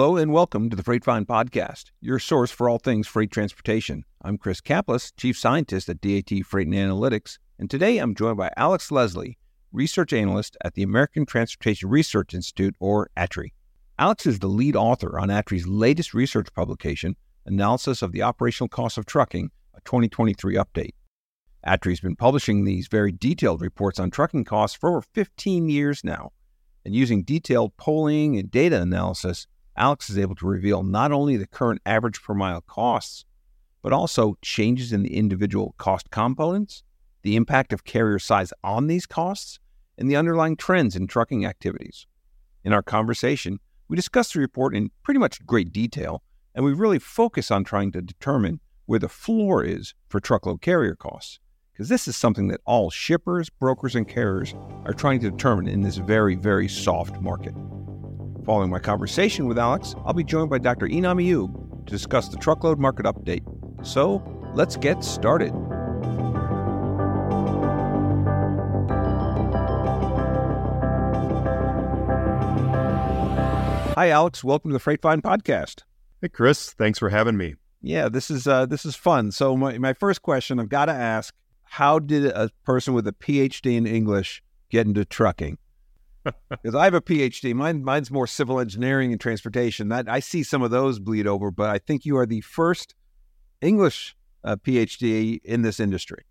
Hello and welcome to the Freightvine Podcast, your source for all things freight transportation. I'm Chris Caplice, Chief Scientist at DAT Freight and Analytics, and today I'm joined by Alex Leslie, Research Analyst at the American Transportation Research Institute, or ATRI. Alex is the lead author on ATRI's latest research publication, Analysis of the Operational Cost of Trucking, a 2023 update. ATRI's been publishing these very detailed reports on trucking costs for over 15 years now. And using detailed polling and data analysis, Alex is able to reveal not only the current average per mile costs, but also changes in the individual cost components, the impact of carrier size on these costs, and the underlying trends in trucking activities. In our conversation, we discuss the report in pretty much great detail, and we really focus on trying to determine where the floor is for truckload carrier costs because this is something that all shippers, brokers, and carriers are trying to determine in this very, very soft market. Following my conversation with Alex, I'll be joined by Dr. Enam Ayub to discuss the truckload market update. So let's get started. Hi, Alex. Welcome to the Freightvine podcast. Hey, Chris. Thanks for having me. Yeah, this is uh, this is fun. So my, my first question I've got to ask how did a person with a PhD in English get into trucking? Because I have a PhD. Mine, mine's more civil engineering and transportation. That I see some of those bleed over, but I think you are the first English uh, PhD in this industry.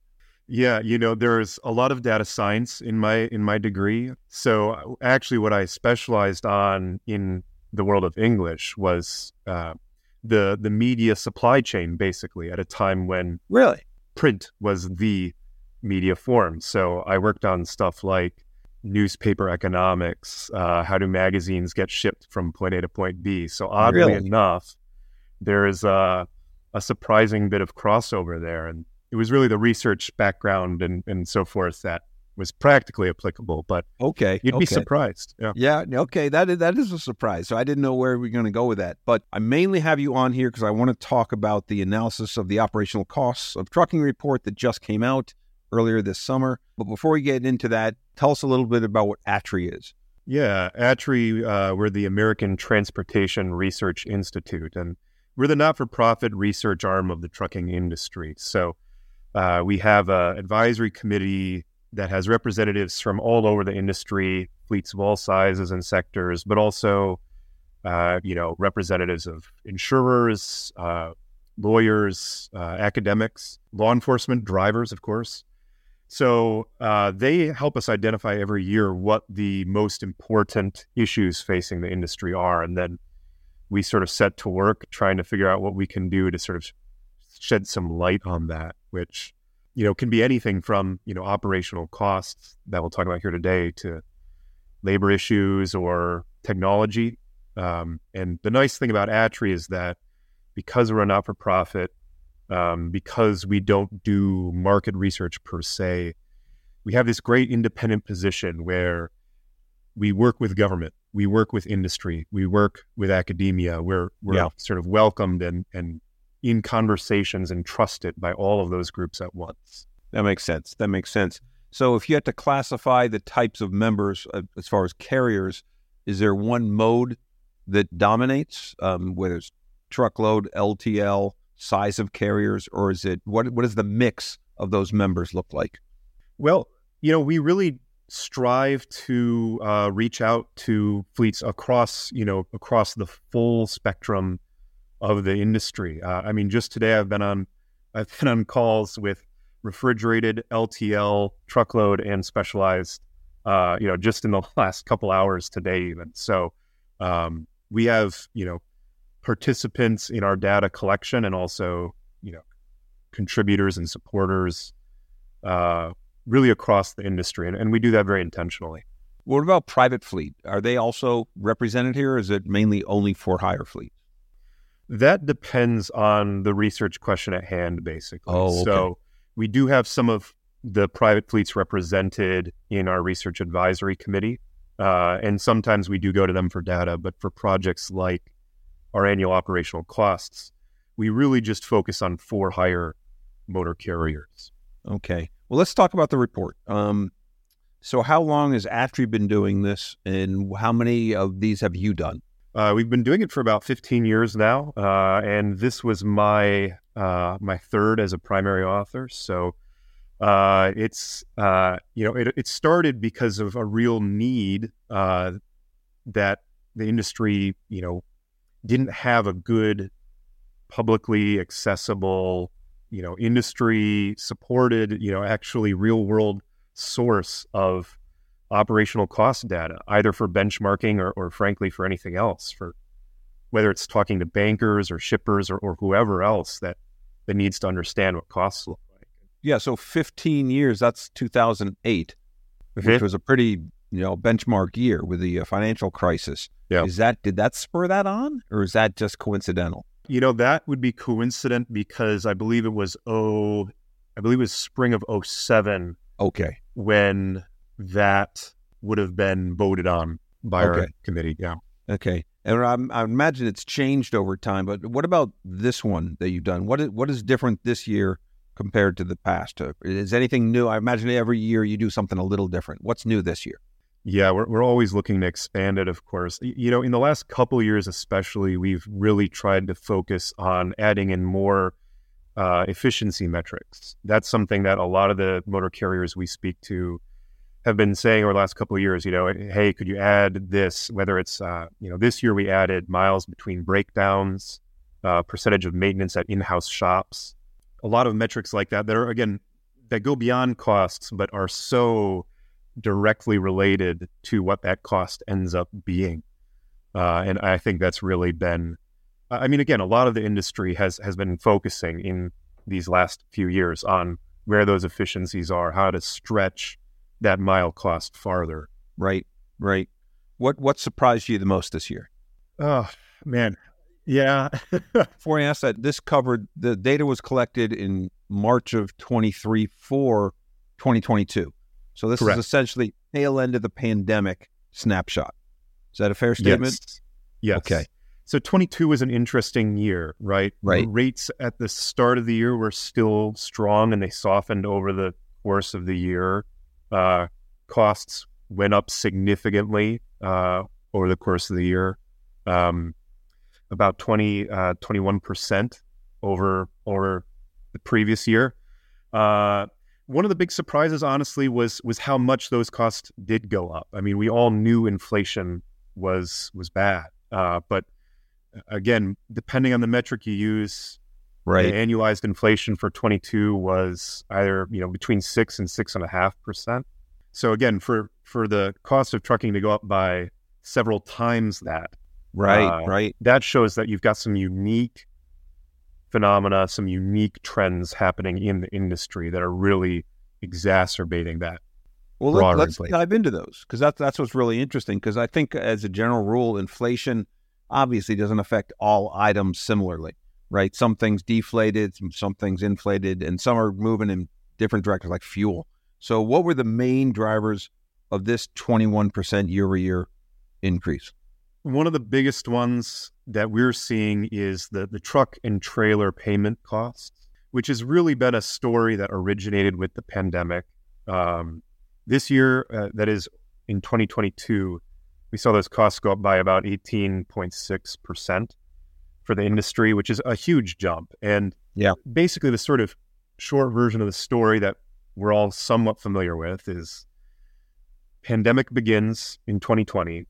Yeah, you know, there's a lot of data science in my in my degree. So uh, actually, what I specialized on in the world of English was uh, the the media supply chain, basically, at a time when really print was the media form. So I worked on stuff like newspaper economics, uh, how do magazines get shipped from point A to point B. So oddly really? enough, there is a, a surprising bit of crossover there. And it was really the research background and, and so forth that was practically applicable, but okay, you'd okay. be surprised. Yeah. yeah, okay, that is, that is a surprise. So I didn't know where we are going to go with that, but I mainly have you on here because I want to talk about the analysis of the operational costs of trucking report that just came out earlier this summer. But before we get into that, tell us a little bit about what ATRI is. Yeah, ATRI, uh, we're the American Transportation Research Institute, and we're the not-for-profit research arm of the trucking industry. So. Uh, we have an advisory committee that has representatives from all over the industry, fleets of all sizes and sectors, but also, uh, you know, representatives of insurers, uh, lawyers, uh, academics, law enforcement, drivers, of course. So uh, they help us identify every year what the most important issues facing the industry are, and then we sort of set to work trying to figure out what we can do to sort of shed some light on that, which you know, can be anything from, you know, operational costs that we'll talk about here today to labor issues or technology. Um, and the nice thing about ATRI is that because we're a not for profit, um, because we don't do market research per se, we have this great independent position where we work with government, we work with industry, we work with academia. We're, we're yeah. sort of welcomed and, and in conversations and trusted by all of those groups at once. That makes sense. That makes sense. So, if you had to classify the types of members uh, as far as carriers, is there one mode that dominates, um, whether it's truckload, LTL, size of carriers, or is it what? What does the mix of those members look like? Well, you know, we really strive to uh, reach out to fleets across, you know, across the full spectrum of the industry. Uh, I mean, just today I've been on I've been on calls with refrigerated LTL, truckload, and specialized. Uh, you know, just in the last couple hours today, even so, um, we have you know participants in our data collection and also you know contributors and supporters uh, really across the industry, and, and we do that very intentionally. What about private fleet? Are they also represented here? is it mainly only for hire fleet? That depends on the research question at hand, basically. Oh, okay. So we do have some of the private fleets represented in our research advisory committee. Uh, and sometimes we do go to them for data, but for projects like our annual operational costs, we really just focus on for hire motor carriers. Okay. Well, let's talk about the report. Um, so, how long has ATRI been doing this, and how many of these have you done? Uh, we've been doing it for about 15 years now, uh, and this was my uh, my third as a primary author. So uh, it's uh, you know it, it started because of a real need uh, that the industry you know didn't have a good publicly accessible you know industry supported you know actually real world source of operational cost data either for benchmarking or, or frankly for anything else for whether it's talking to bankers or shippers or, or whoever else that that needs to understand what costs look like. yeah, so 15 years, that's 2008, mm-hmm. which was a pretty, you know, benchmark year with the uh, financial crisis. Yeah. Is that did that spur that on or is that just coincidental? You know, that would be coincident because I believe it was oh I believe it was spring of 07. Okay. When that would have been voted on by okay. our committee. Yeah. Okay. And I, I, imagine it's changed over time, but what about this one that you've done? What is, what is different this year compared to the past? Uh, is anything new? I imagine every year you do something a little different. What's new this year? Yeah, we're, we're always looking to expand it, of course. You know, in the last couple years, especially, we've really tried to focus on adding in more uh, efficiency metrics. That's something that a lot of the motor carriers we speak to have been saying over the last couple of years. You know, hey, could you add this? Whether it's, uh, you know, this year we added miles between breakdowns, uh, percentage of maintenance at in house shops a lot of metrics like that that are again that go beyond costs but are so directly related to what that cost ends up being. Uh, and i think that's really been i mean again a lot of the industry has has been focusing in these last few years on where those efficiencies are how to stretch that mile cost farther. Right right. What what surprised you the most this year? Oh man. Yeah. Before I ask that, this covered the data was collected in March of 23 for 2022. So this Correct. is essentially tail end of the pandemic snapshot. Is that a fair statement? Yes. yes. Okay. So 22 was an interesting year, right? Right. The rates at the start of the year were still strong and they softened over the course of the year. Uh, costs went up significantly uh, over the course of the year. Um, about 20, uh, 21% over, over the previous year. Uh, one of the big surprises, honestly, was was how much those costs did go up. I mean, we all knew inflation was was bad, uh, but again, depending on the metric you use, right, annualized inflation for 22 was either you know between six and six and a half percent. So again, for for the cost of trucking to go up by several times that, Right, uh, right. That shows that you've got some unique phenomena, some unique trends happening in the industry that are really exacerbating that. Well, let, us dive into those because that's that's what's really interesting. Because I think, as a general rule, inflation obviously doesn't affect all items similarly, right? Some things deflated, some, some things inflated, and some are moving in different directions, like fuel. So, what were the main drivers of this 21% year over year increase? One of the biggest ones that we're seeing is the, the truck and trailer payment costs, which has really been a story that originated with the pandemic. Um, this year, uh, that is in 2022, we saw those costs go up by about 18.6% for the industry, which is a huge jump. And yeah, basically, the sort of short version of the story that we're all somewhat familiar with is pandemic begins in 2020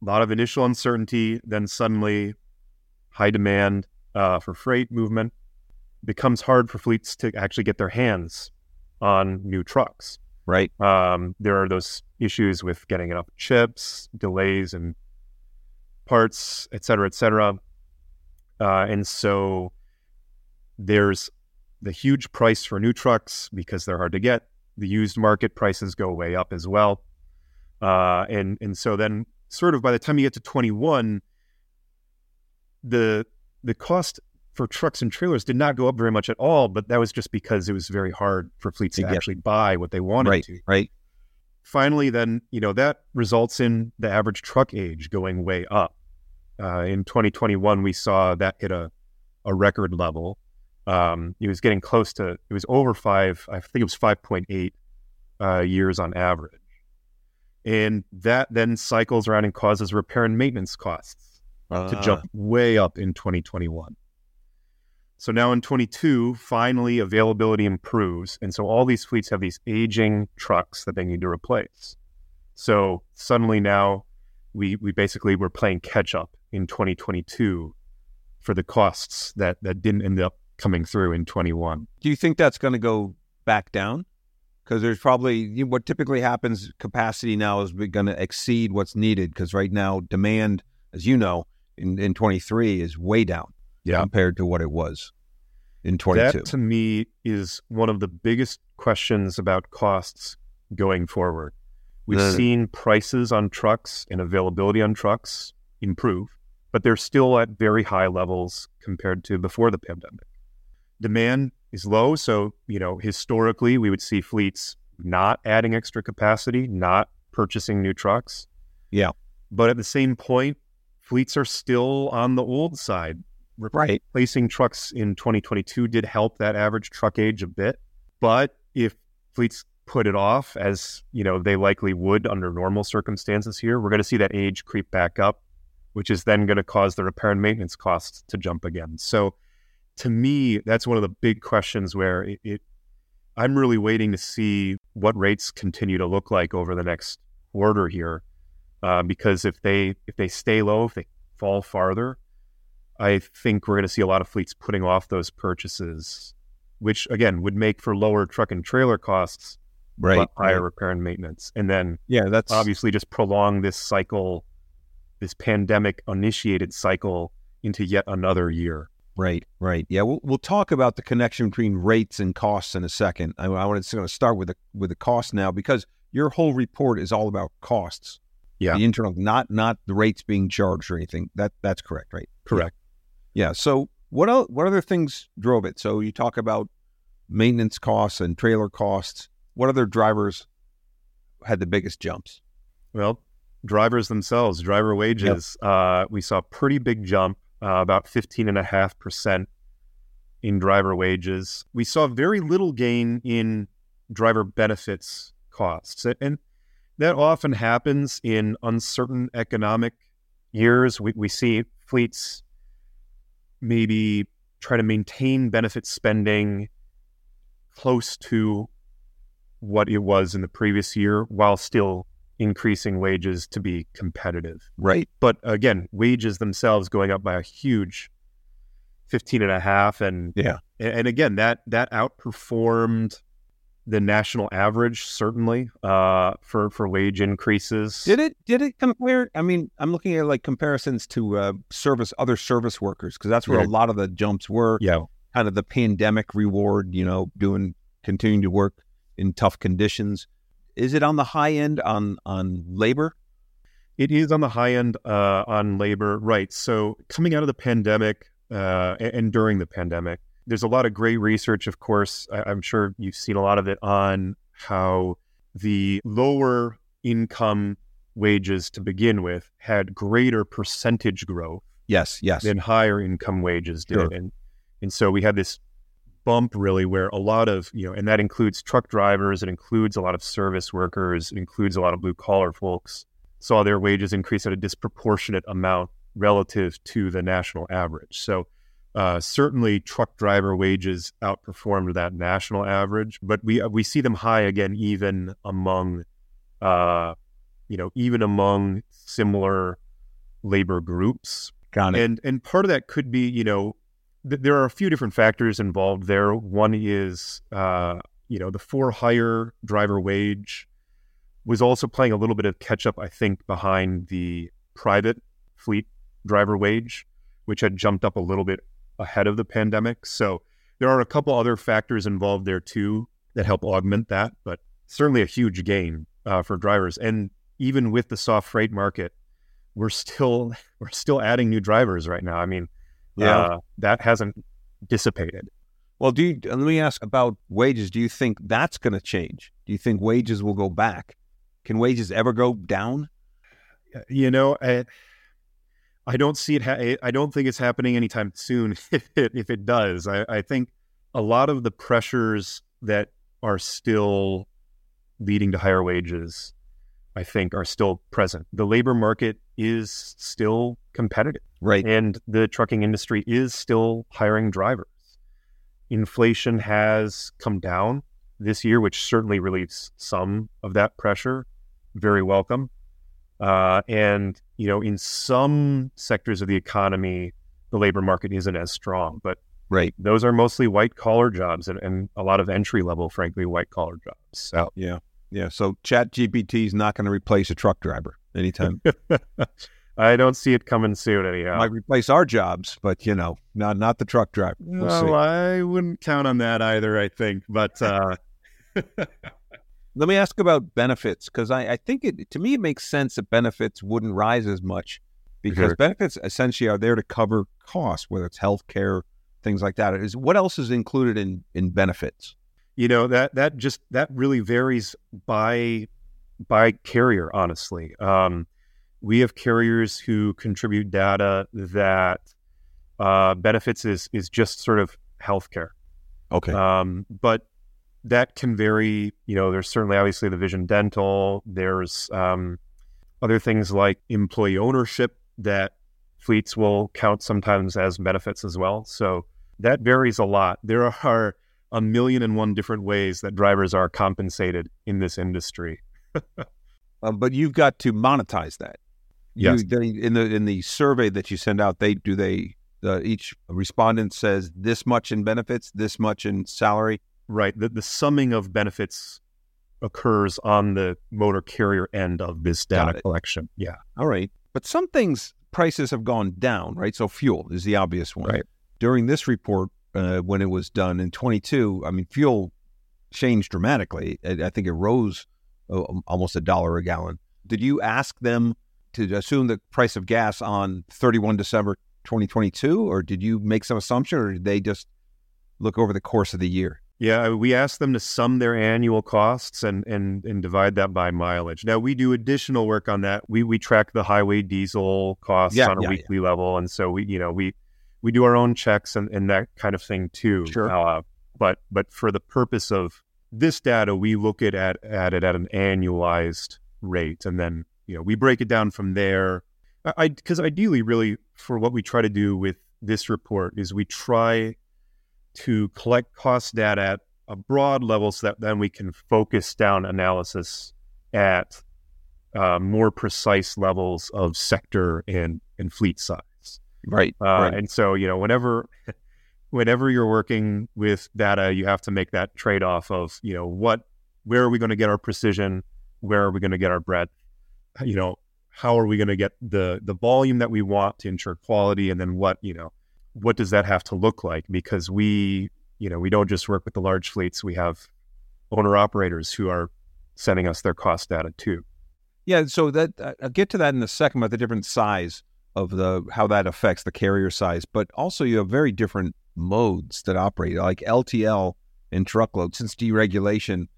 a lot of initial uncertainty, then suddenly high demand uh, for freight movement becomes hard for fleets to actually get their hands on new trucks. Right. Um, there are those issues with getting enough chips, delays and parts, et cetera, et cetera. Uh, and so there's the huge price for new trucks because they're hard to get. The used market prices go way up as well. Uh, and and so then sort of by the time you get to 21, the the cost for trucks and trailers did not go up very much at all, but that was just because it was very hard for fleets to, to actually buy what they wanted right, to. Right. Finally, then you know that results in the average truck age going way up. Uh, in 2021, we saw that hit a a record level. Um, it was getting close to it was over five. I think it was 5.8 uh, years on average. And that then cycles around and causes repair and maintenance costs uh. to jump way up in 2021. So now in 22, finally availability improves. And so all these fleets have these aging trucks that they need to replace. So suddenly now we, we basically were playing catch up in 2022 for the costs that, that didn't end up coming through in 21. Do you think that's going to go back down? Because there's probably what typically happens, capacity now is going to exceed what's needed. Because right now, demand, as you know, in, in 23 is way down yeah. compared to what it was in 22. That to me is one of the biggest questions about costs going forward. We've the, seen prices on trucks and availability on trucks improve, but they're still at very high levels compared to before the pandemic. Demand is low, so you know historically we would see fleets not adding extra capacity, not purchasing new trucks. Yeah. But at the same point, fleets are still on the old side right. replacing trucks in 2022 did help that average truck age a bit. But if fleets put it off, as you know they likely would under normal circumstances here, we're going to see that age creep back up, which is then going to cause the repair and maintenance costs to jump again. So, to me, that's one of the big questions where it, it I'm really waiting to see what rates continue to look like over the next quarter here, uh, because if they if they stay low, if they fall farther, I think we're going to see a lot of fleets putting off those purchases, which again would make for lower truck and trailer costs, right? But higher right. repair and maintenance, and then yeah, that's obviously just prolong this cycle, this pandemic initiated cycle into yet another year. Right, right. Yeah, we'll we'll talk about the connection between rates and costs in a second. I, I want to start with the with the cost now because your whole report is all about costs. Yeah, the internal, not not the rates being charged or anything. That that's correct, right? Correct. Yeah. So what else, what other things drove it? So you talk about maintenance costs and trailer costs. What other drivers had the biggest jumps? Well, drivers themselves, driver wages. Yep. Uh, we saw a pretty big jump, uh, about 15.5% in driver wages. We saw very little gain in driver benefits costs. And that often happens in uncertain economic years. We, we see fleets maybe try to maintain benefit spending close to what it was in the previous year while still increasing wages to be competitive. Right. But again, wages themselves going up by a huge 15 and a half and yeah. And again, that that outperformed the national average certainly uh, for for wage increases. Did it did it compare? I mean, I'm looking at like comparisons to uh, service other service workers because that's where yeah. a lot of the jumps were. Yeah, kind of the pandemic reward. You know, doing continuing to work in tough conditions. Is it on the high end on on labor? It is on the high end uh, on labor, right? So coming out of the pandemic uh, and, during the pandemic, there's a lot of great research, of course. I, am sure you've seen a lot of it on how the lower income wages to begin with had greater percentage growth. Yes, yes. Than higher income wages did. Sure. And and so we had this bump really where a lot of, you know, and that includes truck drivers, it includes a lot of service workers, it includes a lot of blue collar folks, saw their wages increase at a disproportionate amount relative to the national average. So uh, certainly, truck driver wages outperformed that national average, but we we see them high again, even among, uh, you know, even among similar labor groups. Got it. And and part of that could be, you know, th- there are a few different factors involved there. One is, uh, you know, the for hire driver wage was also playing a little bit of catch up, I think, behind the private fleet driver wage, which had jumped up a little bit ahead of the pandemic. So there are a couple other factors involved there too that help augment that, but certainly a huge gain uh, for drivers. And even with the soft freight market, we're still we're still adding new drivers right now. I mean, yeah, uh, that hasn't dissipated. Well, do you, let me ask about wages. Do you think that's going to change? Do you think wages will go back? Can wages ever go down? You know, I, I don't see it. Ha- I don't think it's happening anytime soon. If it, if it does, I, I think a lot of the pressures that are still leading to higher wages, I think, are still present. The labor market is still competitive. Right. And the trucking industry is still hiring drivers. Inflation has come down this year, which certainly relieves some of that pressure. Very welcome. Uh, and, you know, in some sectors of the economy, the labor market isn't as strong, but right. those are mostly white collar jobs and, and a lot of entry level, frankly, white collar jobs. So, yeah. Yeah. So ChatGPT is not going to replace a truck driver anytime. I don't see it coming soon anyhow. Might replace our jobs, but you know, not not the truck driver. We'll no, I wouldn't count on that either. I think, but uh... let me ask about benefits because I, I, think it to me it makes sense that benefits wouldn't rise as much because sure. benefits essentially are there to cover costs, whether it's health care, things like that. Is what else is included in in benefits? You know that that just that really varies by by carrier. Honestly, um, we have carriers who contribute data that uh, benefits is is just sort of healthcare. Okay, um, but that can vary. You know, there's certainly obviously the vision dental. There's um, other things like employee ownership that fleets will count sometimes as benefits as well. So that varies a lot. There are a million and one different ways that drivers are compensated in this industry. um, but you've got to monetize that. Yes. You, they, in the in the survey that you send out, they do they uh, each respondent says this much in benefits, this much in salary. Right. The the summing of benefits occurs on the motor carrier end of this data collection. Yeah. All right. But some things prices have gone down, right? So fuel is the obvious one. Right. During this report, uh, when it was done in 22, I mean, fuel changed dramatically. I, I think it rose uh, almost a dollar a gallon. Did you ask them to assume the price of gas on 31 December 2022, or did you make some assumption, or did they just look over the course of the year? Yeah, we asked them to sum their annual costs and and and divide that by mileage. Now we do additional work on that. We we track the highway diesel costs yeah, on a yeah, weekly yeah. level, and so we you know we we do our own checks and, and that kind of thing too. Sure. Uh, but but for the purpose of this data, we look at, at at it at an annualized rate, and then you know we break it down from there. I because ideally, really, for what we try to do with this report is we try to collect cost data at a broad level, so that then we can focus down analysis at uh, more precise levels of sector and and fleet size. Right, uh, right. And so, you know, whenever whenever you're working with data, you have to make that trade off of, you know, what where are we going to get our precision? Where are we going to get our breadth? You know, how are we going to get the the volume that we want to ensure quality and then what, you know, what does that have to look like? Because we, you know, we don't just work with the large fleets, we have owner operators who are sending us their cost data too. Yeah, so that uh, I'll get to that in a second about the different size of the how that affects the carrier size, but also you have very different modes that operate, like LTL and truckload. Since deregulation,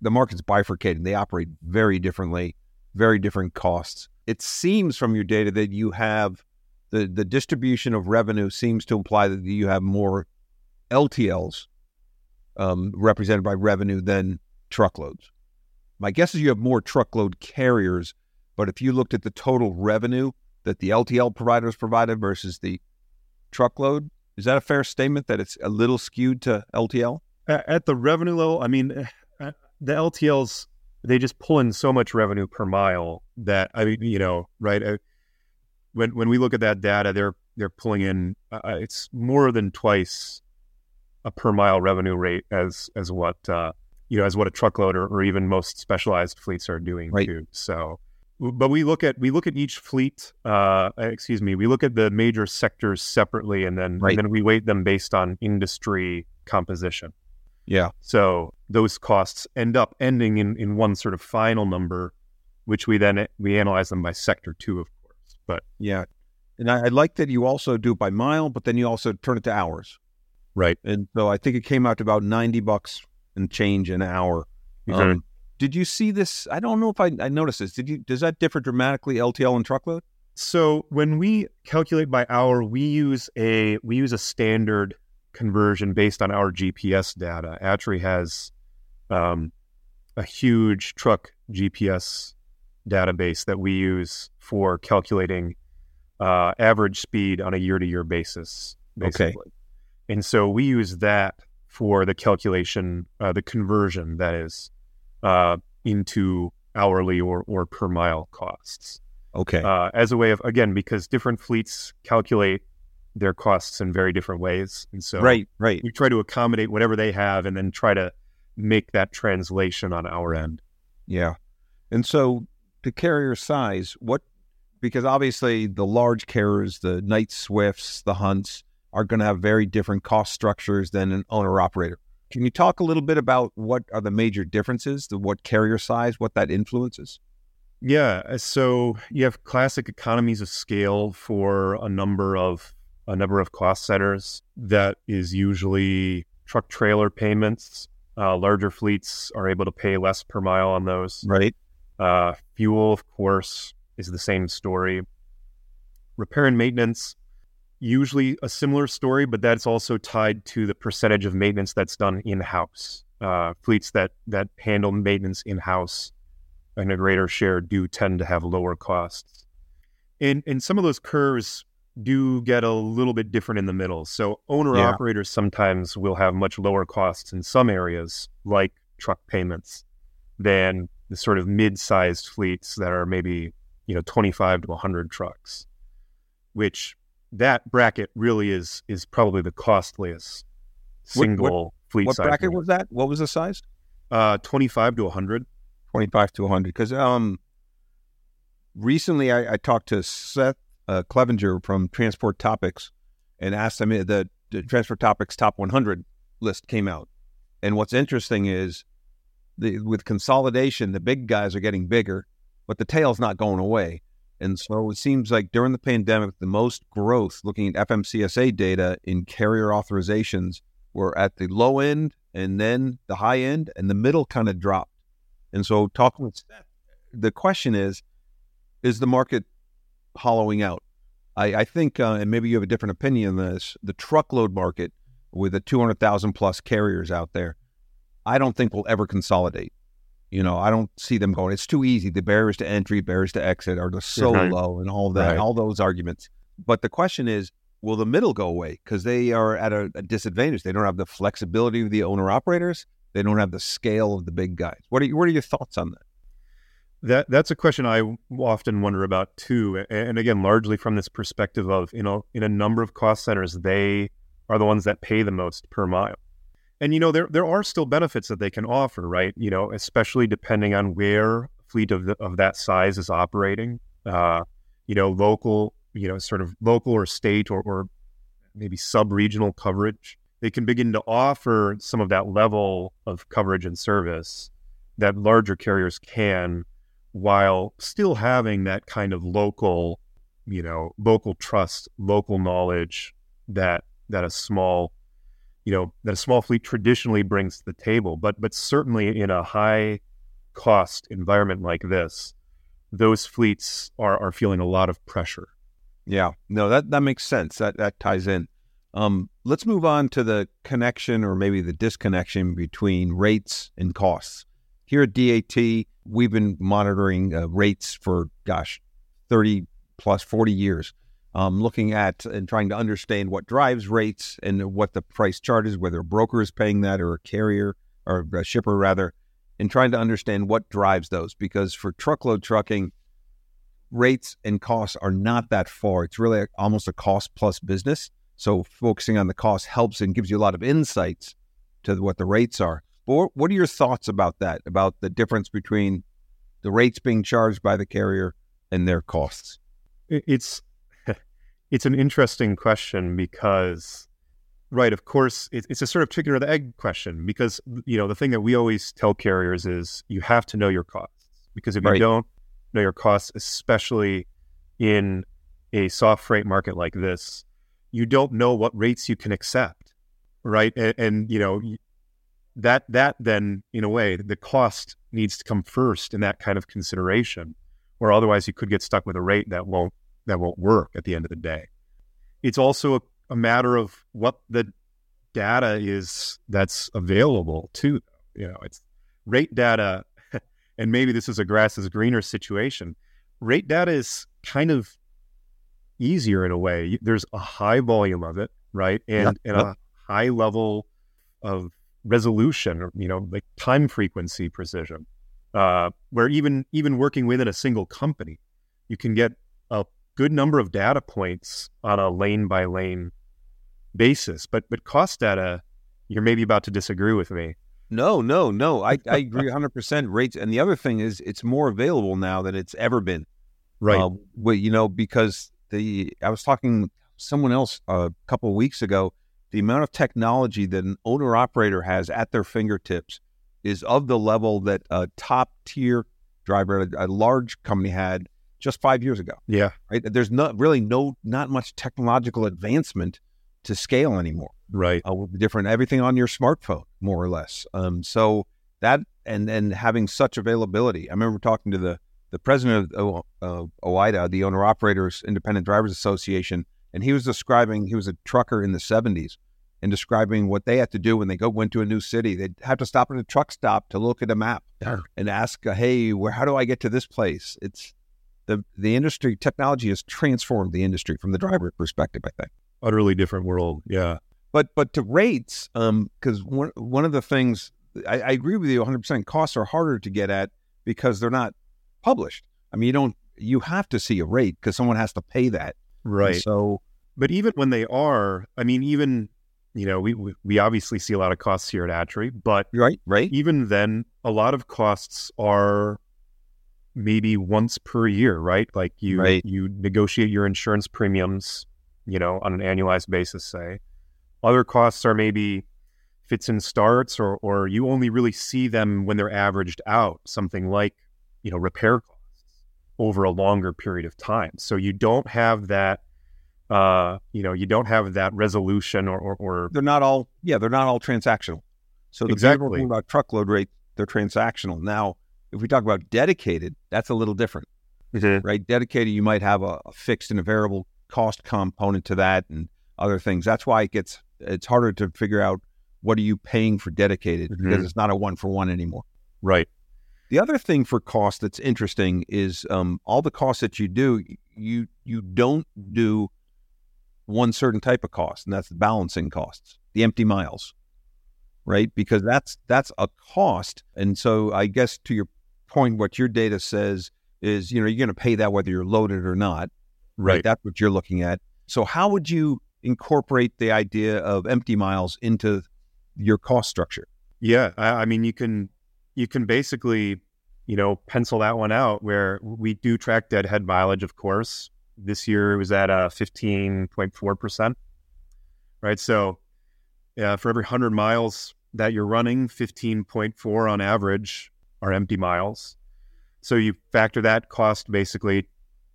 the market's bifurcating. They operate very differently, very different costs. It seems from your data that you have the the distribution of revenue seems to imply that you have more LTLs um, represented by revenue than truckloads. My guess is you have more truckload carriers, but if you looked at the total revenue, that the LTL providers provided versus the truckload. Is that a fair statement that it's a little skewed to LTL? At the revenue level, I mean, eh, eh, the LTLs they just pull in so much revenue per mile that I mean, you know, right? Uh, when when we look at that data, they're they're pulling in uh, uh, it's more than twice a per mile revenue rate as as what uh, you know as what a truckload or, or even most specialized fleets are doing right. too. So but we look at we look at each fleet. Uh, excuse me. We look at the major sectors separately, and then right. and then we weight them based on industry composition. Yeah. So those costs end up ending in, in one sort of final number, which we then we analyze them by sector too, of course. But yeah, and I, I like that you also do it by mile, but then you also turn it to hours. Right. And so I think it came out to about ninety bucks and change an hour. Um, did you see this? I don't know if I, I noticed this. Did you? Does that differ dramatically LTL and truckload? So when we calculate by hour, we use a we use a standard conversion based on our GPS data. ATRI has um, a huge truck GPS database that we use for calculating uh, average speed on a year to year basis, basically. Okay. And so we use that for the calculation, uh, the conversion that is uh, into hourly or, or per mile costs. Okay. Uh, as a way of, again, because different fleets calculate their costs in very different ways. And so right, right. we try to accommodate whatever they have and then try to make that translation on our end. Yeah. And so the carrier size, what because obviously the large carriers, the Knight Swifts, the Hunts, are going to have very different cost structures than an owner operator. Can you talk a little bit about what are the major differences, the what carrier size, what that influences? Yeah, uh, so you have classic economies of scale for a number of a number of cost centers. That is usually truck trailer payments. Uh, larger fleets are able to pay less per mile on those. Right. Uh, fuel, of course, is the same story. Repair and maintenance, usually a similar story, but that's also tied to the percentage of maintenance that's done in house. Uh, fleets that that handle maintenance in house and a greater share do tend to have lower costs. And and some of those curves do get a little bit different in the middle. So owner yeah. operators sometimes will have much lower costs in some areas, like truck payments, than the sort of mid-sized fleets that are maybe you know 25 to 100 trucks, which that bracket really is is probably the costliest single what, what, fleet. What bracket was that? What was the size? Uh, 25 to 100. 25 to 100. Because um, recently I, I talked to Seth uh, Clevenger from Transport Topics and asked him the, the Transport Topics top 100 list came out. And what's interesting is the, with consolidation, the big guys are getting bigger, but the tail's not going away. And so it seems like during the pandemic, the most growth looking at FMCSA data in carrier authorizations were at the low end and then the high end, and the middle kind of dropped. And so, talking with Seth, the question is is the market hollowing out? I, I think, uh, and maybe you have a different opinion on this, the truckload market with the 200,000 plus carriers out there, I don't think will ever consolidate. You know, I don't see them going. It's too easy. The barriers to entry, barriers to exit are just so mm-hmm. low, and all that, right. all those arguments. But the question is, will the middle go away because they are at a, a, disadvantage? They don't have the flexibility of the owner operators. They don't have the scale of the big guys. What are what are your thoughts on that? That that's a question I often wonder about too, and again, largely from this perspective of you know, in a number of cost centers, they are the ones that pay the most per mile and you know there there are still benefits that they can offer, right? You know, especially depending on where fleet of the, of that size is operating. Uh, you know, local, you know, sort of local or state or, or maybe sub regional coverage. They can begin to offer some of that level of coverage and service that larger carriers can, while still having that kind of local, you know, local trust, local knowledge that that a small you know that a small fleet traditionally brings to the table. But but certainly in a high cost environment like this, those fleets are are feeling a lot of pressure. Yeah, no, that that makes sense. That that ties in. Um, let's move on to the connection or maybe the disconnection between rates and costs. Here at DAT, we've been monitoring uh, rates for gosh, thirty plus forty years um, looking at and trying to understand what drives rates and what the price chart is, whether a broker is paying that or a carrier or a shipper rather, and trying to understand what drives those. Because for truckload trucking, rates and costs are not that far. It's really almost a cost plus business. So focusing on the cost helps and gives you a lot of insights to what the rates are. But what are your thoughts about that? About the difference between the rates being charged by the carrier and their costs? It's it's an interesting question because, right, of course, it's a sort of chicken or the egg question because, you know, the thing that we always tell carriers is you have to know your costs because if right. you don't know your costs, especially in a soft freight market like this, you don't know what rates you can accept, right? And, and you know, that that then in a way the cost needs to come first in that kind of consideration or otherwise you could get stuck with a rate that won't that won't work at the end of the day. It's also a, a matter of what the data is that's available too. You know, it's rate data, and maybe this is a grass is greener situation. Rate data is kind of easier in a way. There's a high volume of it, right, and Yep, and a high level of resolution, or you know, like time frequency precision. Uh, where even even working within a single company, you can get a good number of data points on a lane by lane basis. But but cost data, you're maybe about to disagree with me. No, no, no. I, I agree 100% rates. And the other thing is it's more available now than it's ever been. Uh, well, you know, because the I was talking someone else a couple of weeks ago. The amount of technology that an owner operator has at their fingertips is of the level that a top tier driver, a, a large company had just five years ago. yeah. Right? There's not really no not much technological advancement to scale anymore Right. uh, different everything on your smartphone, more or less. Um, so that and and having such availability. I remember talking to the the president of uh, OOIDA, the Owner Operators Independent Drivers Association, and he was describing he was a trucker in the '70s and describing what they had to do when they go went to a new city. They'd have to stop at a truck stop to look at a map Yeah. and ask, "Hey, where? How do I get to this place?" It's the the industry technology has transformed the industry from the driver perspective. I think. Utterly different world. Yeah. But but to rates, um, because one one of the things I, I agree with you 100. percent Costs are harder to get at because they're not published. I mean, you don't you have to see a rate because someone has to pay that. And Right. so But even when they are, I mean, even you know, we we, we obviously see a lot of costs here at ATRI, but right, right, even then, a lot of costs are maybe once per year, right? Like you Right. you negotiate your insurance premiums, you know, on an annualized basis, say. Other costs are maybe fits and starts or or you only really see them when they're averaged out, something like, you know, repair costs over a longer period of time. So you don't have that uh, you know, you don't have that resolution or, or, or they're not all yeah they're not all transactional. So the Exactly. thing about truckload rate they're transactional. Now, if we talk about dedicated, that's a little different. right? Dedicated, you might have a, a fixed and a variable cost component to that, and other things. That's why it gets it's harder to figure out what are you paying for dedicated Mhm. because it's not a one for one anymore. right. The other thing for cost that's interesting is um, all the costs that you do, you you don't do one certain type of cost, and that's the balancing costs, the empty miles, right? Because that's that's a cost, and so I guess to your point, what your data says is, you know, you're going to pay that whether you're loaded or not, Right. That's what you're looking at. So how would you incorporate the idea of empty miles into your cost structure? Yeah, I, I mean, you can you can basically, you know, pencil that one out where we do track deadhead mileage, of course. This year it was at uh, fifteen point four percent, right? So, yeah, for every hundred miles that you're running, fifteen point four on average are empty miles. So you factor that cost basically,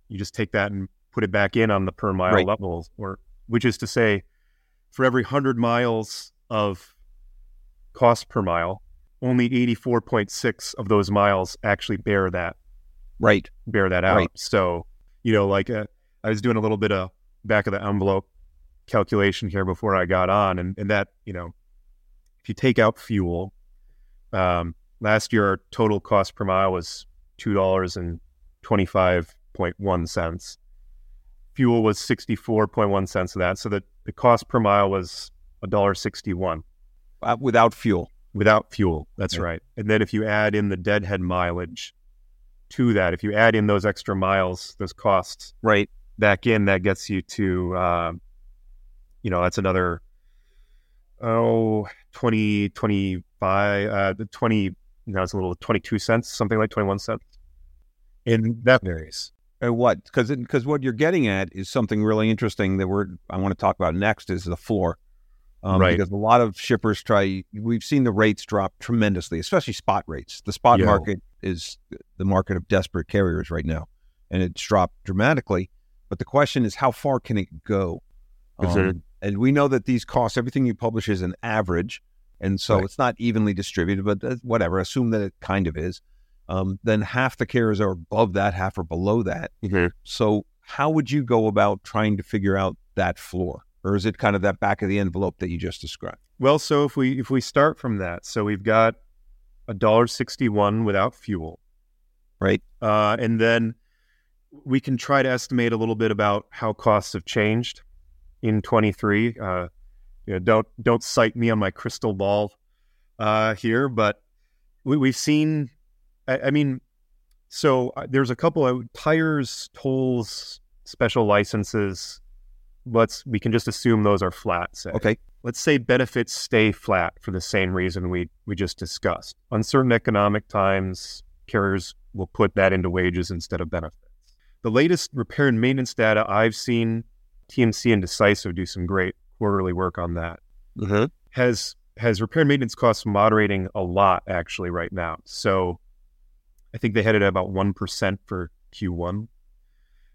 you just take that and put it back in on the per mile Right. level, or which is to say, for every hundred miles of cost per mile, only 84.6 of those miles actually bear that Right. bear that out. Right. So, you know, like uh, I was doing a little bit of back of the envelope calculation here before I got on, and, and that, you know, if you take out fuel, um, last year our total cost per mile was two dollars and twenty five point one cents. Fuel was sixty four point one cents of that, so that the cost per mile was a dollar sixty one Uh, without fuel. Without fuel. That's Yeah. right. And then if you add in the deadhead mileage to that, if you add in those extra miles, those costs Right. back in, that gets you to, um, you know, that's another, oh, 20, 25, uh, the 20, you know, it's a little 22 cents, something like 21 cents. And that varies. and what? Because because what you're getting at is something really interesting that we're I want to talk about next is the floor. Um, Right. Because a lot of shippers try. We've seen the rates drop tremendously, especially spot rates. The spot Yeah. market is the market of desperate carriers right now, and it's dropped dramatically. But the question is, how far can it go? Um, and we know that these costs, everything you publish is an average, and so Right. it's not evenly distributed. But whatever, assume that it kind of is. Um, then half the carriers are above that, half are below that. So, how would you go about trying to figure out that floor, or is it kind of that back of the envelope that you just described? Well, so if we if we start from that, so we've got a dollar sixty-one without fuel, right? Uh, and then we can try to estimate a little bit about how costs have changed in 23. Uh, you know, don't don't cite me on my crystal ball uh, here, but we, have seen. I, I, mean, so uh, there's a couple of tires, tolls, special licenses. Let's we can just assume those are flat. Say. Okay. Let's say benefits stay flat for the same reason we we just discussed. Uncertain economic times, carriers will put that into wages instead of benefits. The latest repair and maintenance data I've seen, TMC and Decisiv do some great quarterly work on that. Mm-hmm. Has has repair and maintenance costs moderating a lot actually right now. So I think they headed at about one percent for Q1.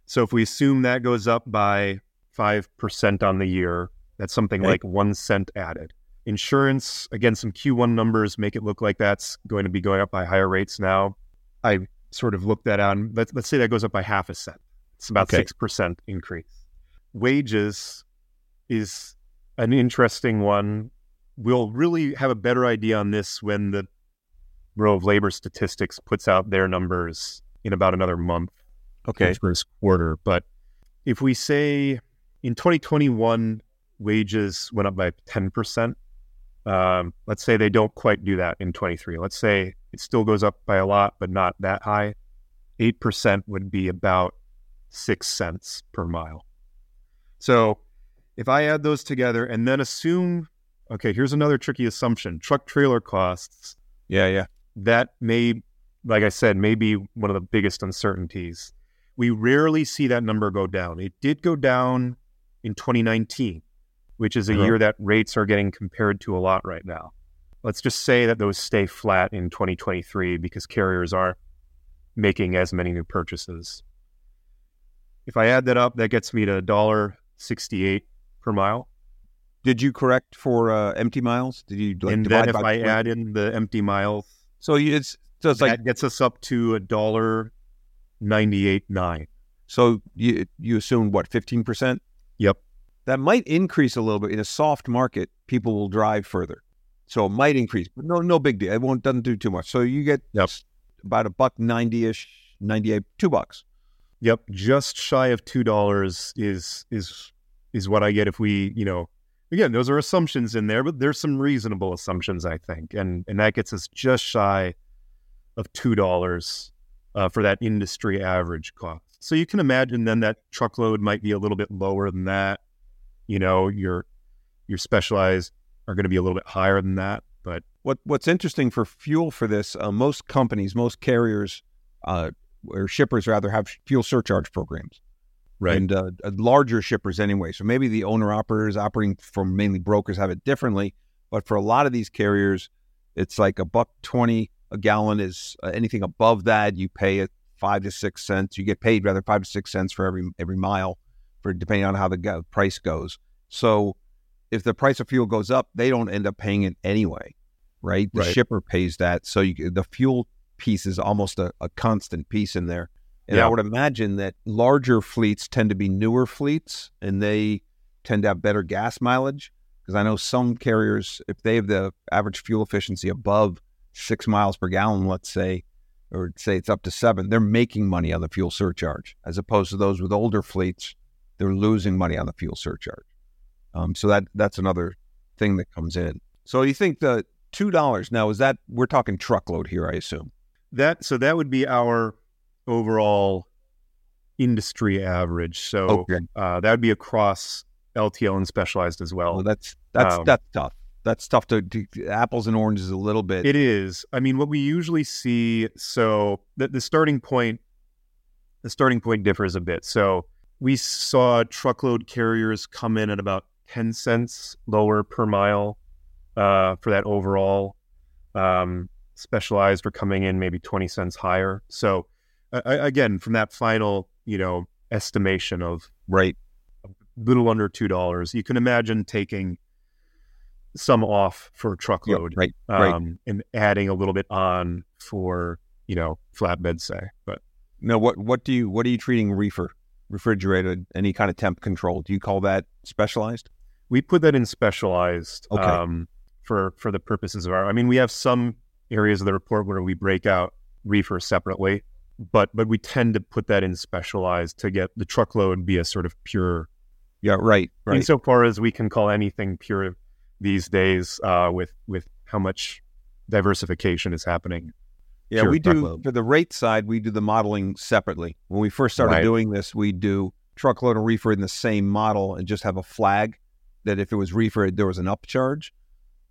So if we assume that goes up by five percent on the year, that's something okay. like one cent added. Insurance, again, some Q1 numbers make it look like that's going to be going up by higher rates now. I sort of looked that. And let's, let's say that goes up by half a cent. It's about okay. 6% increase. Wages is an interesting one. We'll really have a better idea on this when the Bureau of Labor Statistics puts out their numbers in about another month. Okay. First quarter. But if we say in 2021, wages went up by 10%. Um, let's say they don't quite do that in 23. Let's say it still goes up by a lot, but not that high. 8% would be about six cents per mile. So if I add those together and then assume, okay, here's another tricky assumption truck trailer costs. Yeah, yeah. That may, like I said, may be one of the biggest uncertainties. We rarely see that number go down. It did go down in 2019, which is a uh-huh. year that rates are getting compared to a lot right now. Let's just say that those stay flat in 2023 because carriers aren't making as many new purchases. If I add that up, that gets me to a dollar sixty-eight per mile. Did you correct for uh, empty miles? Did you? Like, and then if I add in the empty miles, so it's so it's that like gets us up to a dollar ninety-eight nine. So you you assume what fifteen percent? Yep. That might increase a little bit in a soft market. People will drive further, so it might increase, but no no big deal. It won't doesn't do too much. So you get yep about a buck ninety ish, ninety eight, two bucks. Yep, just shy of two dollars is is is what I get if we, you know, again, those are assumptions in there, but there's some reasonable assumptions, I think, and and that gets us just shy of two dollars uh, for that industry average cost. So you can imagine then that truckload might be a little bit lower than that. You know, your your specialized are going to be a little bit higher than that, but what What's interesting for fuel for this, uh, most companies, most carriers, uh, or shippers rather, have fuel surcharge programs. Right. And uh, uh larger shippers anyway. So maybe the owner operators operating from mainly brokers have it differently. But for a lot of these carriers, it's like a buck 20 a gallon is uh, anything above that, you pay it five to six cents. You get paid rather five to six cents for every every mile, for depending on how the go- price goes. So if the price of fuel goes up, they don't end up paying it anyway right? The right. shipper pays that. So you, the fuel piece is almost a, a constant piece in there. And yeah. I would imagine that larger fleets tend to be newer fleets and they tend to have better gas mileage. Because I know some carriers, if they have the average fuel efficiency above six miles per gallon, let's say, or say it's up to seven, they're making money on the fuel surcharge, as opposed to those with older fleets, they're losing money on the fuel surcharge. Um, so that that's another thing that comes in. So you think the two dollars. Now, is that we're talking truckload here? I assume that so that would be our overall industry average. So okay. uh, that would be across LTL and specialized as well. well that's that's um, that's tough. That's tough to, to, apples and oranges a little bit. It is. I mean, what we usually see. So the, the starting point, the starting point differs a bit. So we saw truckload carriers come in at about ten cents lower per mile uh, for that overall. Um, specialized are coming in maybe 20 cents higher. So uh, again, from that final, you know, estimation of right, a little under two dollars, you can imagine taking some off for truckload, yep, right, um, right, and adding a little bit on for you know flatbed, say. But no, what what do you what are you treating reefer, refrigerated, any kind of temp control? Do you call that specialized? We put that in specialized. Okay. Um, for for the purposes of our. I mean, we have some areas of the report where we break out reefer separately, but but we tend to put that in specialized to get the truckload be a sort of pure. Yeah, right, right. Insofar as we can call anything pure these days, uh, with with how much diversification is happening. Yeah, we do for the rate side. We do the modeling separately. When we first started right. doing this, we do truckload and reefer in the same model and just have a flag that if it was reefer, there was an upcharge.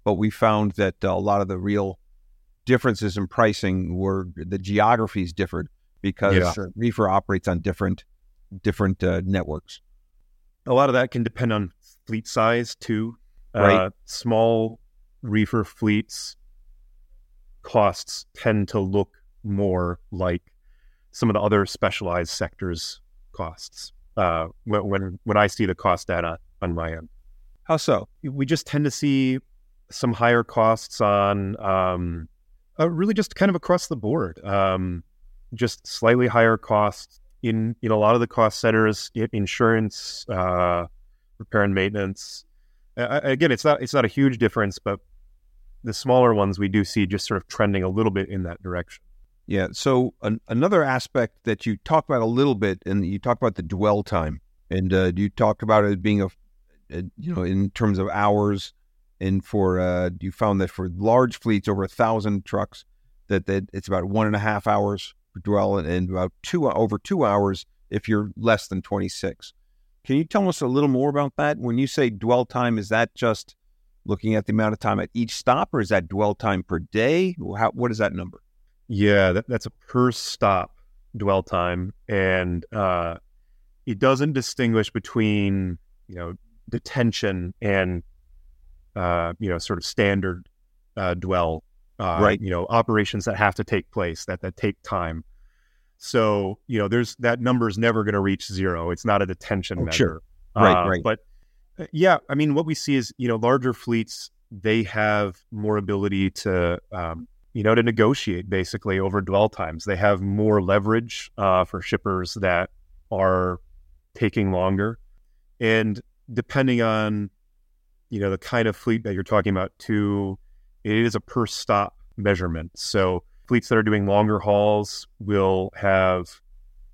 But we found that uh, a lot of the real differences in pricing were the geographies differed because yeah. reefer operates on different different uh, networks. A lot of that can depend on fleet size too. Right. Uh, small reefer fleets costs tend to look more like some of the other specialized sectors costs uh, when, when when I see the cost data on my end. How so? We just tend to see some higher costs on um, uh, really just kind of across the board. Um, just slightly higher costs in in a lot of the cost centers, insurance, uh, repair and maintenance. Uh, again, it's not it's not a huge difference, but the smaller ones we do see just sort of trending a little bit in that direction. Yeah. So an, another aspect that you talked about a little bit, and you talked about the dwell time, and uh, you talked about it being a, a, you know, in terms of hours, and for uh, you found that for large fleets over a thousand trucks, that that it's about one and a half hours dwell, and about two over two hours if you're less than twenty six. Can you tell us a little more about that? When you say dwell time, is that just looking at the amount of time at each stop, or is that dwell time per day? How, what is that number? Yeah, that, that's a per stop dwell time, and uh, it doesn't distinguish between you know detention and uh, you know sort of standard uh, dwell, uh, right? You know operations that have to take place that that take time. So you know, there's that number is never going to reach zero. It's not a detention oh, measure, sure. right? Uh, right. But uh, yeah, I mean, what we see is you know larger fleets they have more ability to um, you know to negotiate basically over dwell times. They have more leverage uh, for shippers that are taking longer, and depending on you know the kind of fleet that you're talking about, too, it is a per stop measurement. So fleets that are doing longer hauls will have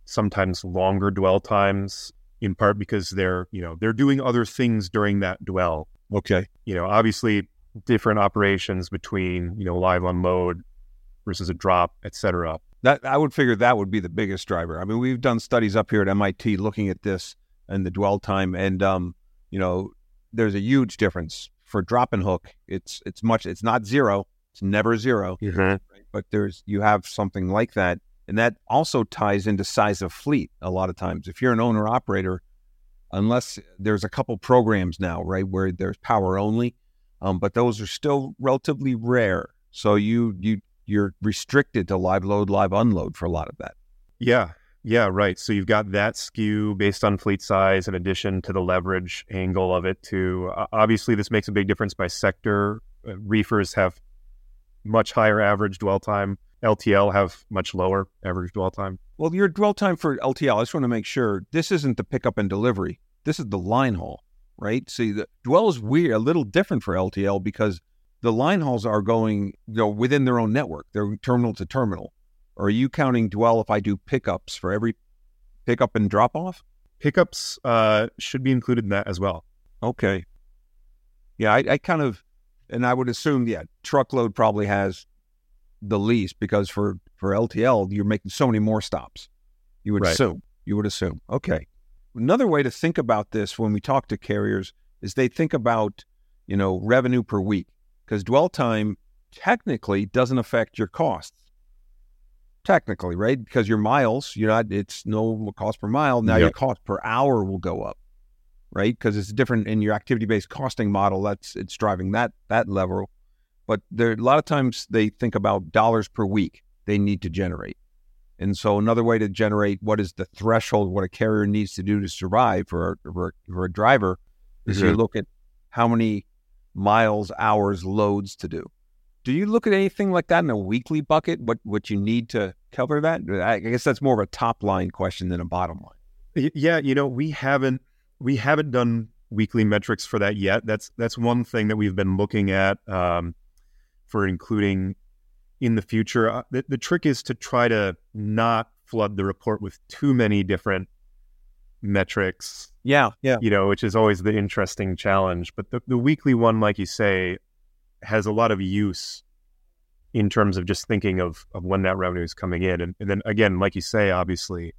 sometimes longer dwell times in part because they're you know they're doing other things during that dwell. Okay. You know, obviously different operations between you know live unload versus a drop, etc. That I would figure that would be the biggest driver. I mean, we've done studies up here at MIT looking at this and the dwell time, and um, you know, there's a huge difference for drop and hook. It's it's much. It's not zero. It's never 0 mm-hmm. right? But there's you have something like that and that also ties into size of fleet a lot of times. If you're an owner operator, unless there's a couple programs now, right, where there's power only, um, but those are still relatively rare. So you you you're restricted to live load, live unload for a lot of that. Yeah, yeah, right. So you've got that skew based on fleet size, in addition to the leverage angle of it. Too uh, obviously, this makes a big difference by sector. Uh, reefers have much higher average dwell time LTL have much lower average dwell time? Well, your dwell time for LTL, I just want to make sure this isn't the pickup and delivery. This is the line haul, right? See, the dwell is weird, a little different for LTL because the line hauls are going, you know, within their own network. They're terminal to terminal. Or are you counting dwell if I do pickups for every pickup and drop off? Pickups uh, should be included in that as well. Okay. Yeah, I, I kind of, and I would assume, yeah, truckload probably has the least because for for LTL you're making so many more stops. You would right. assume. You would assume. Okay. Another way to think about this when we talk to carriers is they think about you know revenue per week because dwell time technically doesn't affect your costs. Technically, right? Because your miles, you're not. It's no cost per mile. Now yep. your cost per hour will go up, right? Because it's different in your activity based costing model. That's it's driving that that level but there a lot of times they think about dollars per week they need to generate. And so another way to generate what is the threshold what a carrier needs to do to survive for a, for, for a driver is mm-hmm. you look at how many miles, hours, loads to do. Do you look at anything like that in a weekly bucket? What what you need to cover that? I guess that's more of a top line question than a bottom line. Yeah, you know, we haven't we haven't done weekly metrics for that yet. That's that's one thing that we've been looking at. Um, for including in the future. Uh, the, the trick is to try to not flood the report with too many different metrics. Yeah, yeah. You know, which is always the interesting challenge. But the, the weekly one, like you say, has a lot of use in terms of just thinking of, of when that revenue is coming in. And, and then again, like you say, obviously,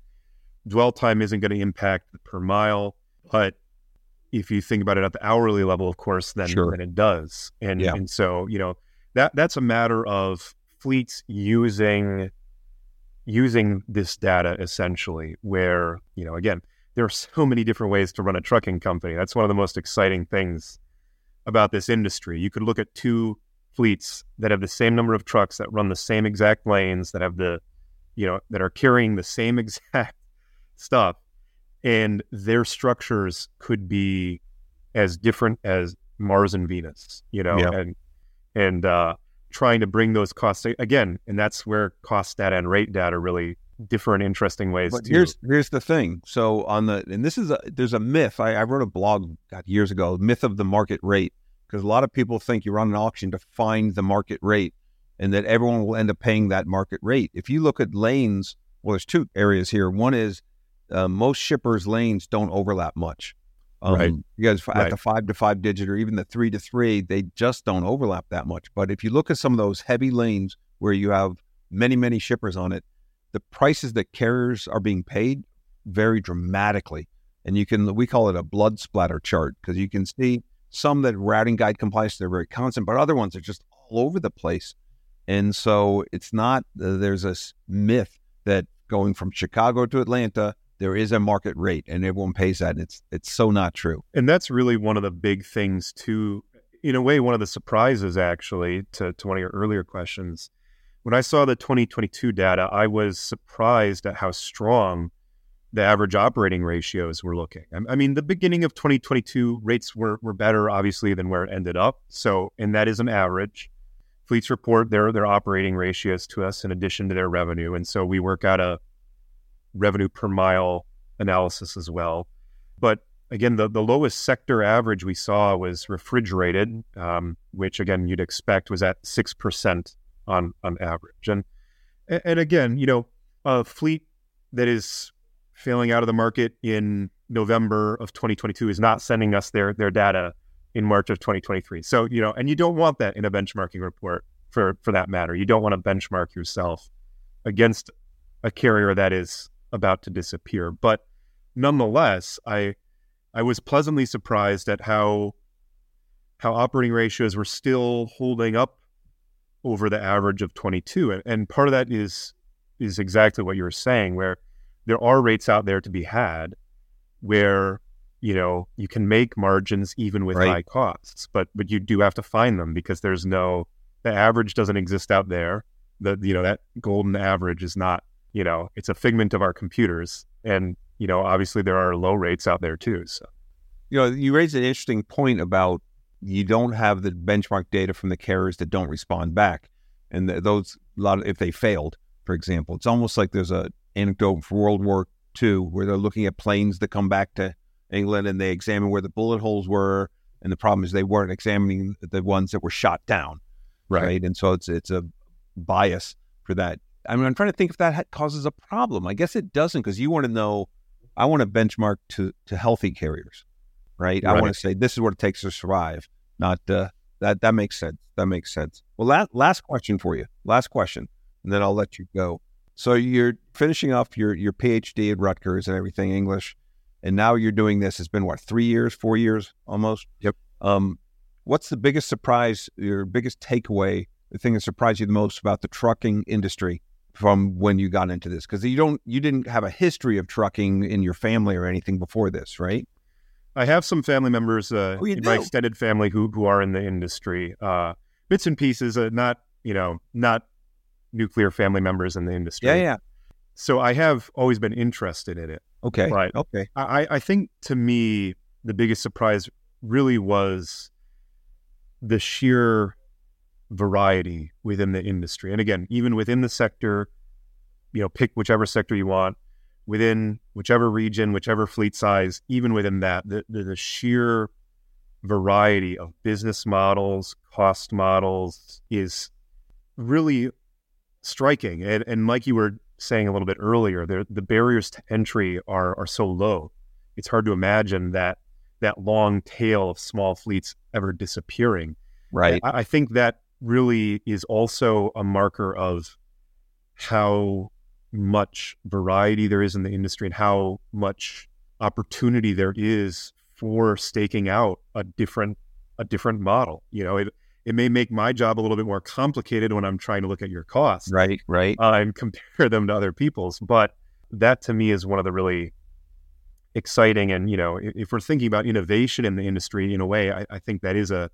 dwell time isn't going to impact the per mile, but if you think about it at the hourly level, of course, then, sure. then it does. And yeah. and so, you know, that that's a matter of fleets using using this data essentially where, you know, again, there are so many different ways to run a trucking company. That's one of the most exciting things about this industry. You could look at two fleets that have the same number of trucks that run the same exact lanes that have the you know that are carrying the same exact stuff and their structures could be as different as Mars and Venus, you know, yeah. and and uh, trying to bring those costs again, and that's where cost data and rate data really differ in interesting ways. But too. here's here's the thing. So on the and this is a there's a myth. I, I wrote a blog God, years ago, myth of the market rate, because a lot of people think you run an auction to find the market rate, and that everyone will end up paying that market rate. If you look at lanes, well, there's two areas here. One is uh, most shippers' lanes don't overlap much. Um, right. Because at right. the five to five digit or even the three to three, they just don't overlap that much. But if you look at some of those heavy lanes where you have many, many shippers on it, the prices that carriers are being paid vary dramatically. And you can, we call it a blood splatter chart because you can see some that routing guide complies, they're very constant, but other ones are just all over the place. And so it's not, uh, there's this myth that going from Chicago to Atlanta there is a market rate and everyone pays that. And it's it's so not true. And that's really one of the big things too. In a way, one of the surprises actually to, to one of your earlier questions. When I saw the 2022 data, I was surprised at how strong the average operating ratios were looking. I mean, the beginning of 2022 rates were, were better, obviously, than where it ended up. So, and that is an average. Fleets report their their operating ratios to us in addition to their revenue, and so we work out a revenue per mile analysis as well. But again, the, the lowest sector average we saw was refrigerated, um, which again you'd expect was at six percent on on average. And and again, you know, a fleet that is failing out of the market in November of 2022 is not sending us their their data in March of 2023. So you know, and you don't want that in a benchmarking report for for that matter. You don't want to benchmark yourself against a carrier that is about to disappear. But nonetheless, I I was pleasantly surprised at how how operating ratios were still holding up over the average of 22. And, and part of that is is exactly what you were saying, where there are rates out there to be had where you know you can make margins even with right. high costs, but but you do have to find them because there's no the average doesn't exist out there. The you know that golden average is not you know, it's a figment of our computers. And, you know, obviously there are low rates out there too. So, you know, you raised an interesting point about you don't have the benchmark data from the carriers that don't respond back. And those, a lot of, if they failed, for example, it's almost like there's a anecdote from World War II where they're looking at planes that come back to England and they examine where the bullet holes were. And the problem is they weren't examining the ones that were shot down. Right. right? And so it's, it's a bias for that. I mean, I'm trying to think if that causes a problem. I guess it doesn't because you want to know. I want to benchmark to to healthy carriers, right? right. I want to say this is what it takes to survive. Not uh, that that makes sense. That makes sense. Well, last last question for you. Last question, and then I'll let you go. So you're finishing off your your PhD at Rutgers and everything English, and now you're doing this. It's been what three years, four years almost. Yep. Um, what's the biggest surprise? Your biggest takeaway? The thing that surprised you the most about the trucking industry from when you got into this? Because you don't, you didn't have a history of trucking in your family or anything before this, right? I have some family members uh, oh, in do? my extended family who who are in the industry. Uh, bits and pieces, uh, not you know, not nuclear family members in the industry. Yeah, yeah. So I have always been interested in it. Okay. But okay. I, I think to me the biggest surprise really was the sheer variety within the industry. And again, even within the sector, you know, pick whichever sector you want within whichever region, whichever fleet size, even within that, the, the, the sheer variety of business models, cost models is really striking. And, and like you were saying a little bit earlier, the barriers to entry are are so low. It's hard to imagine that that long tail of small fleets ever disappearing. Right. I, I think that really is also a marker of how much variety there is in the industry and how much opportunity there is for staking out a different a different model. You know, it it may make my job a little bit more complicated when I'm trying to look at your costs, right, right, uh, and compare them to other people's. But that to me is one of the really exciting and you know if we're thinking about innovation in the industry in a way I, I think that is a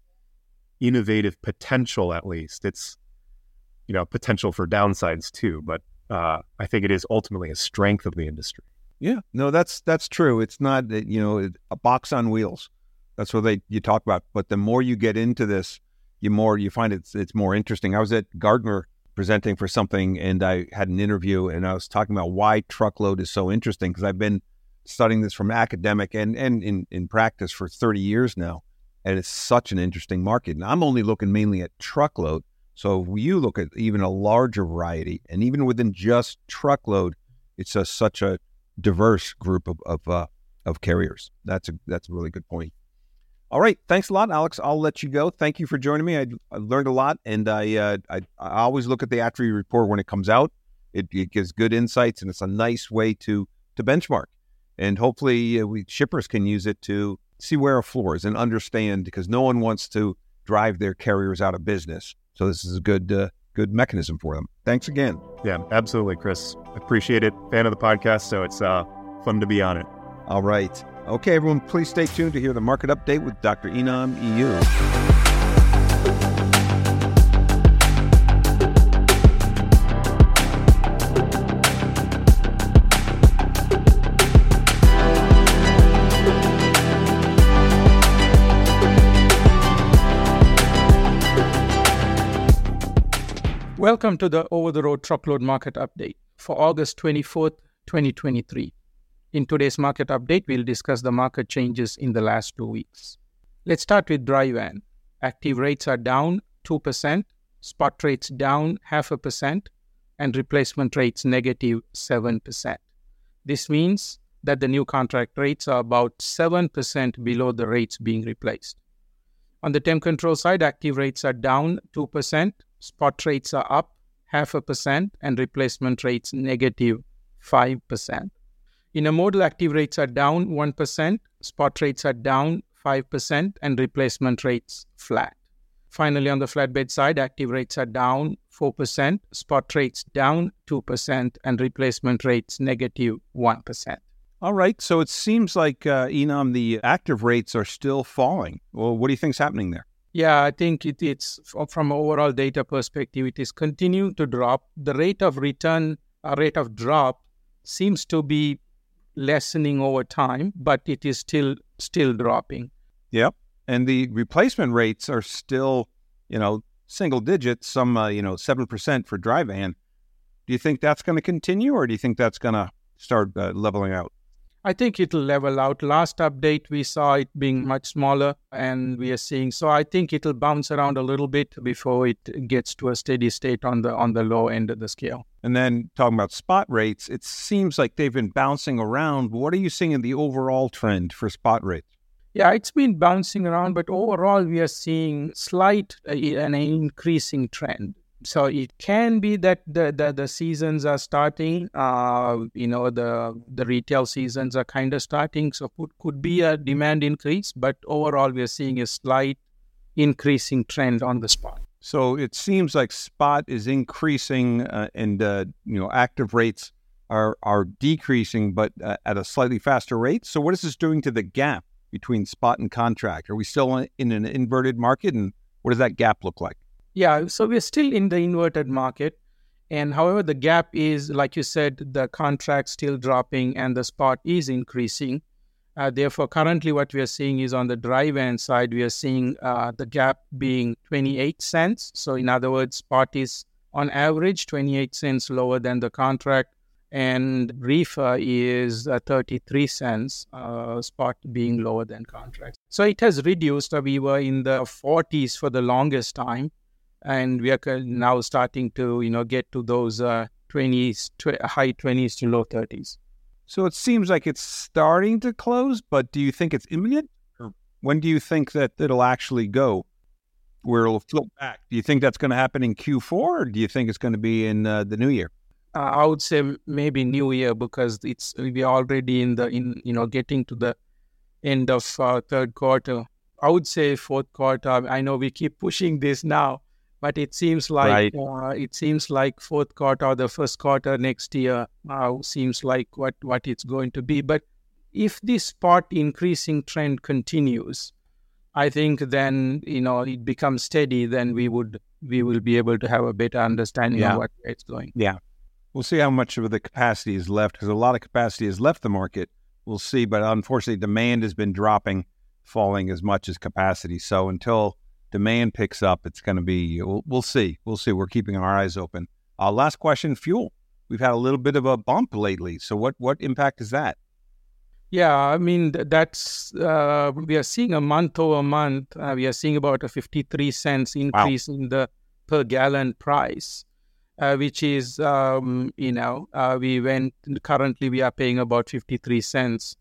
innovative potential at least it's you know potential for downsides too but uh, I think it is ultimately a strength of the industry. Yeah, no, that's that's true. It's not you know a box on wheels. That's what they you talk about. But the more you get into this, you more you find it's it's more interesting. I was at Gartner presenting for something, and I had an interview, and I was talking about why truckload is so interesting because I've been studying this from academic and and in in practice for thirty years now, and it's such an interesting market. And I'm only looking mainly at truckload, so if you look at even a larger variety, and even within just truckload, it's a, such a diverse group of of, uh, of carriers. That's a that's a really good point. All right, thanks a lot, Alex. I'll let you go. Thank you for joining me. I, I learned a lot, and I, uh, I, I always look at the ATRI report when it comes out. It, it, gives good insights, and it's a nice way to to benchmark. And hopefully, uh, we shippers can use it to see where a floor is and understand because no one wants to drive their carriers out of business. So this is a good uh, good mechanism for them. Thanks again. Yeah, absolutely, Chris. Appreciate it. Fan of the podcast, so it's uh, fun to be on it. All right. Okay, everyone, please stay tuned to hear the market update with Dr. Enam EU. Welcome to the Over the Road Truckload Market Update for August 24th, 2023. In today's market update, we'll discuss the market changes in the last two weeks. Let's start with dry van. Active rates are down 2%, spot rates down half a percent, and replacement rates negative 7%. This means that the new contract rates are about 7% below the rates being replaced. On the temp control side, active rates are down 2%, spot rates are up half a percent and replacement rates negative 5%. Intermodal active rates are down 1%, spot rates are down 5%, and replacement rates flat. Finally, on the flatbed side, active rates are down 4%, spot rates down 2%, and replacement rates negative 1. All right. So it seems like, uh, Enam, the active rates are still falling. Well, what do you think is happening there? Yeah, I think it, it's from overall data perspective, it is continuing to drop. The rate of return, uh, rate of drop, seems to be lessening over time, but it is still still dropping. Yep, and the replacement rates are still, you know, single digits. Some, uh, you know, seven percent for dry van. Do you think that's going to continue, or do you think that's going to start uh, leveling out? I think it'll level out. Last update, we saw it being much smaller, and we are seeing. So I think it'll bounce around a little bit before it gets to a steady state on the on the low end of the scale. And then talking about spot rates, it seems like they've been bouncing around. What are you seeing in the overall trend for spot rates? Yeah, it's been bouncing around, but overall we are seeing slight uh, an increasing trend so it can be that the, the, the seasons are starting uh, you know the the retail seasons are kind of starting so could, could be a demand increase but overall we are seeing a slight increasing trend on the spot. So it seems like spot is increasing uh, and uh, you know active rates are are decreasing but uh, at a slightly faster rate. So what is this doing to the gap between spot and contract? Are we still in an inverted market and what does that gap look like yeah, so we're still in the inverted market. And however, the gap is, like you said, the contract still dropping and the spot is increasing. Uh, therefore, currently, what we are seeing is on the dry van side, we are seeing uh, the gap being 28 cents. So, in other words, spot is on average 28 cents lower than the contract, and reefer is uh, 33 cents, uh, spot being lower than contract. So, it has reduced. we were in the 40s for the longest time and we are now starting to you know get to those uh, 20s, tw- high 20s to low 30s. So it seems like it's starting to close, but do you think it's imminent? Or when do you think that it'll actually go where it'll flip back? Do you think that's going to happen in Q4 or do you think it's going to be in uh, the new year? Uh, I would say maybe new year because it's we're already in the in you know getting to the end of uh, third quarter. I would say fourth quarter. I know we keep pushing this now, but it seems like right. uh, it seems like fourth quarter or the first quarter next year uh, seems like what what it's going to be. But if this spot increasing trend continues, I think then you know it becomes steady. Then we would we will be able to have a better understanding yeah. of what it's going. Yeah, we'll see how much of the capacity is left because a lot of capacity has left the market. We'll see, but unfortunately, demand has been dropping, falling as much as capacity. So until demand picks up, it's going to be, we'll, we'll, see. We'll see. We're keeping our eyes open. Uh, last question fuel. We've had a little bit of a bump lately. So, what, what impact is that? Yeah, I mean, that's, uh, we are seeing a month over month, uh, we are seeing about a 53 cents increase wow. in the per gallon price. Uh, which is um, you know uh, we went currently we are paying about 53 cents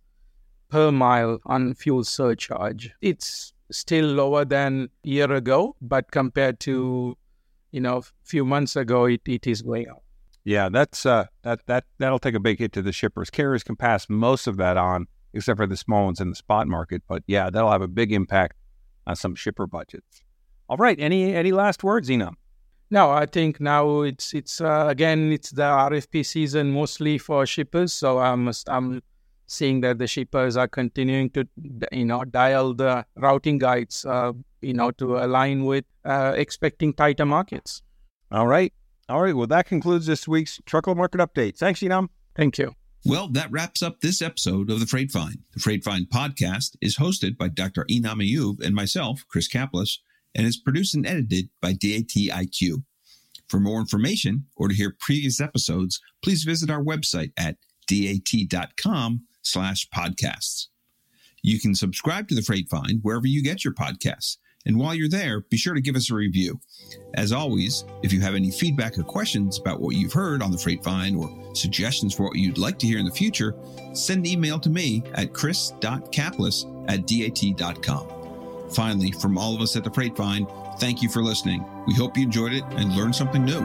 per mile on fuel surcharge it's still lower than a year ago, but compared to you know a few months ago, it, it is going up. Yeah, that's uh, that that that'll take a big hit to the shippers. Carriers can pass most of that on, except for the small ones in the spot market. But yeah, that'll have a big impact on some shipper budgets. All right, any any last words, Enam? No, I think now it's it's uh, again it's the RFP season mostly for shippers. So I'm I'm seeing that the shippers are continuing to you know dial the routing guides uh, you know to align with uh, expecting tighter markets. All right. All right. Well, that concludes this week's truckload market update. Thanks, Enam. Thank you. Well, that wraps up this episode of the Freightvine. The Freightvine podcast is hosted by Dr. Enam Ayub and myself, Chris Caplice, and is produced and edited by DATIQ. For more information or to hear previous episodes, please visit our website at dat.com slash podcasts. You can subscribe to the Freightvine wherever you get your podcasts. And while you're there, be sure to give us a review. As always, if you have any feedback or questions about what you've heard on the Freightvine or suggestions for what you'd like to hear in the future, send an email to me at chris.caplice at dat.com. Finally, from all of us at the Freightvine, thank you for listening. We hope you enjoyed it and learned something new.